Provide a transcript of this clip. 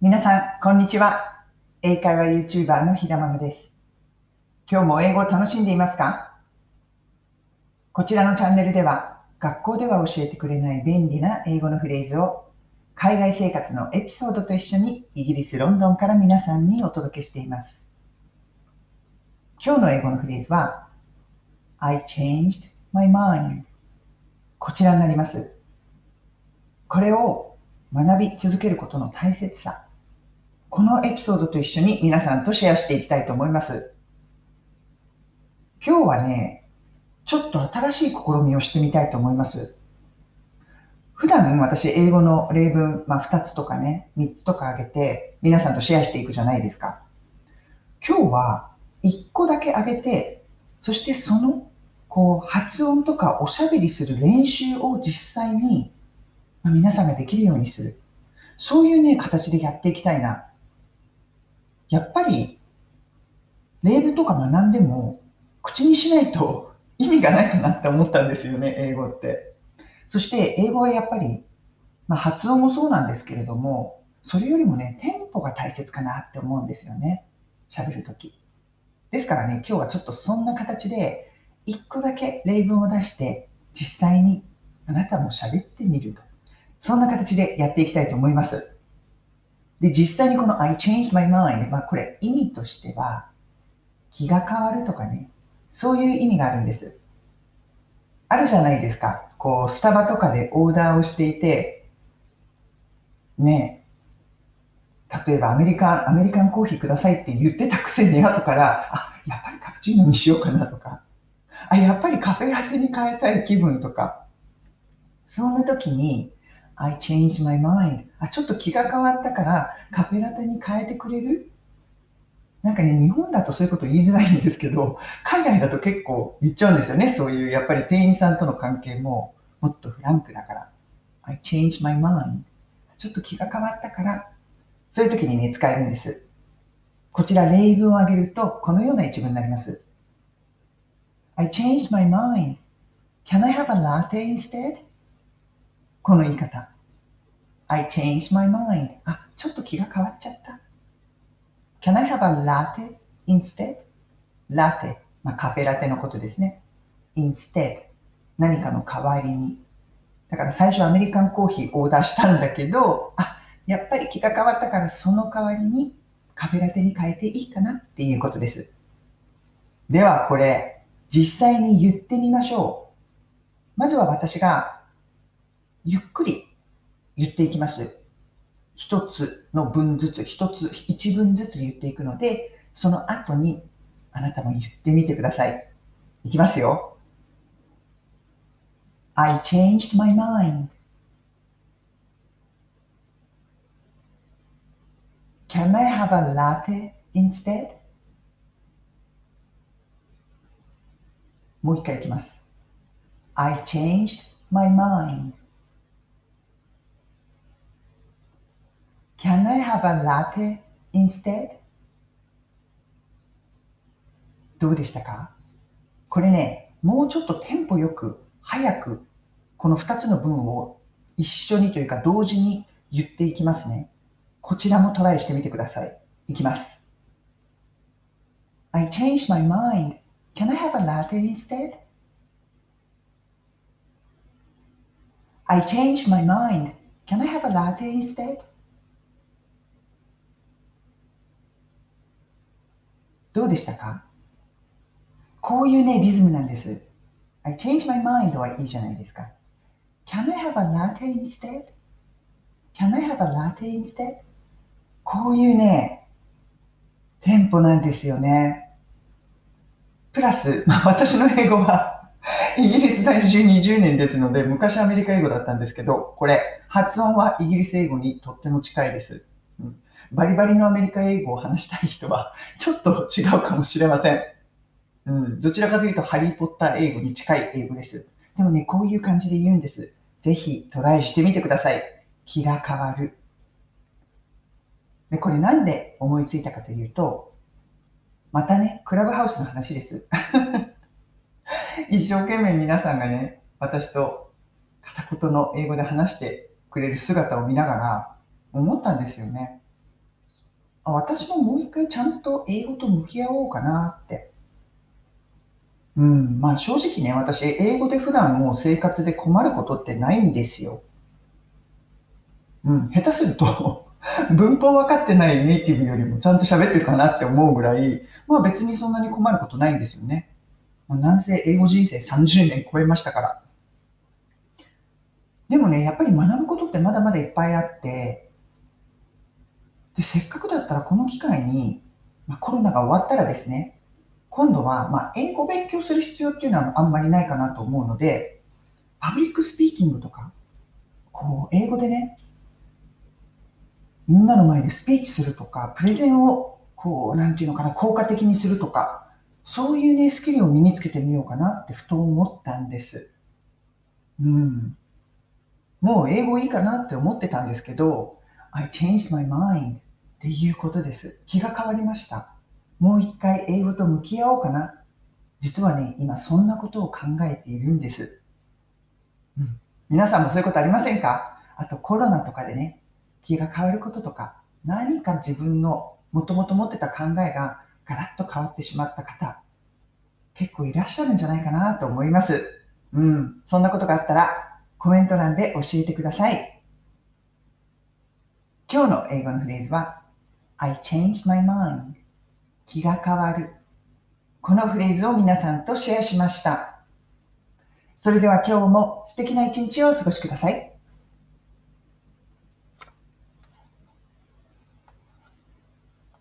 皆さん、こんにちは。英会話 YouTuber のひらまめです。今日も英語を楽しんでいますか？こちらのチャンネルでは、学校では教えてくれない便利な英語のフレーズを、海外生活のエピソードと一緒にイギリス・ロンドンから皆さんにお届けしています。今日の英語のフレーズは、I changed my mind こちらになります。これを学び続けることの大切さ。このエピソードと一緒に皆さんとシェアしていきたいと思います。今日はね、ちょっと新しい試みをしてみたいと思います。普段私英語の例文、まあ、2つとかね、3つとか挙げて皆さんとシェアしていくじゃないですか。今日は1個だけ挙げて、そしてそのこう発音とかおしゃべりする練習を実際に皆さんができるようにする。そういうね、形でやっていきたいな。やっぱり、例文とか学んでも、口にしないと 意味がないかなって思ったんですよね、英語って。そして、英語はやっぱり、まあ、発音もそうなんですけれども、それよりもね、テンポが大切かなって思うんですよね。喋るとき。ですからね、今日はちょっとそんな形で、一個だけ例文を出して、実際にあなたも喋ってみると。そんな形でやっていきたいと思います。で、実際にこの I changed my mind、まあこれ意味としては気が変わるとかね、そういう意味があるんです。あるじゃないですか。こう、スタバとかでオーダーをしていて、ね。え、例えばアメリカン、アメリカンコーヒーくださいって言ってたくせに後から、あ、やっぱりカプチーノにしようかなとか、あ、やっぱりカフェラテに変えたい気分とか、そんな時に、I changed my mind. あ、ちょっと気が変わったからカフェラテに変えてくれる？なんかね、日本だとそういうこと言いづらいんですけど、海外だと結構言っちゃうんですよね。そういう、やっぱり店員さんとの関係ももっとフランクだから。I changed my mind. ちょっと気が変わったから、そういう時にね、使えるんです。こちら例文を挙げると、このような一文になります。I changed my mind. Can I have a latte instead? この言い方。I changed my mind. あ、ちょっと気が変わっちゃった。Can I have a latte instead? ラテ、まあ、カフェラテのことですね。instead 何かの代わりに。だから最初アメリカンコーヒーオーダーしたんだけど、あ、やっぱり気が変わったからその代わりにカフェラテに変えていいかなっていうことです。ではこれ、実際に言ってみましょう。まずは私がゆっくり言っていきます。一つの文ずつ、一つ、一文ずつ言っていくので、その後にあなたも言ってみてください。いきますよ。I changed my mind. Can I have a latte instead? もう一回いきます。I changed my mind. Can I have a latte instead? どうでしたかこれね、もうちょっとテンポよく、早く、この2つの文を一緒にというか同時に言っていきますね。こちらもトライしてみてください。いきます。I changed my mind. Can I have a latte instead? I changed my mind. Can I have a latte instead? うでしたか？こういうね、リズムなんです。I change my mind はいいじゃないですか。Can I have a latte instead?Can I have a latte instead? こういうね、テンポなんですよね。プラス、まあ、私の英語は イギリス在住20年ですので、昔アメリカ英語だったんですけど、これ、発音はイギリス英語にとっても近いです。バリバリのアメリカ英語を話したい人は、ちょっと違うかもしれません。うん、どちらかというと、ハリー・ポッター英語に近い英語です。でもね、こういう感じで言うんです。ぜひトライしてみてください。気が変わる。で、これなんで思いついたかというと、またね、クラブハウスの話です。一生懸命皆さんがね、私と片言の英語で話してくれる姿を見ながら思ったんですよね。私ももう一回ちゃんと英語と向き合おうかなって。うん、まあ正直ね、私、英語で普段もう生活で困ることってないんですよ。うん、下手すると 文法分かってないネイティブよりもちゃんと喋ってるかなって思うぐらい、まあ別にそんなに困ることないんですよね。まあ、なんせ英語人生30年超えましたから。でもね、やっぱり学ぶことってまだまだいっぱいあって、でせっかくだったらこの機会に、まあ、コロナが終わったらですね、今度は、まあ、英語勉強する必要っていうのはあんまりないかなと思うので、 public speaking とか、こう、英語でね、みんなの前でスピーチするとか、プレゼンを、こう、なんていうのかな、効果的にするとか、そういうね、スキルを身につけてみようかなってふと思ったんです。うん。もう英語いいかなって思ってたんですけど、I changed my mind っていうことです。気が変わりました。もう一回英語と向き合おうかな。実はね、今そんなことを考えているんです。うん、皆さんもそういうことありませんか？あとコロナとかでね、気が変わることとか、何か自分のもともと持ってた考えがガラッと変わってしまった方、結構いらっしゃるんじゃないかなと思います。うん、そんなことがあったらコメント欄で教えてください。今日の英語のフレーズは I changed my mind 気が変わるこのフレーズを皆さんとシェアしました。それでは今日も素敵な一日をお過ごしください。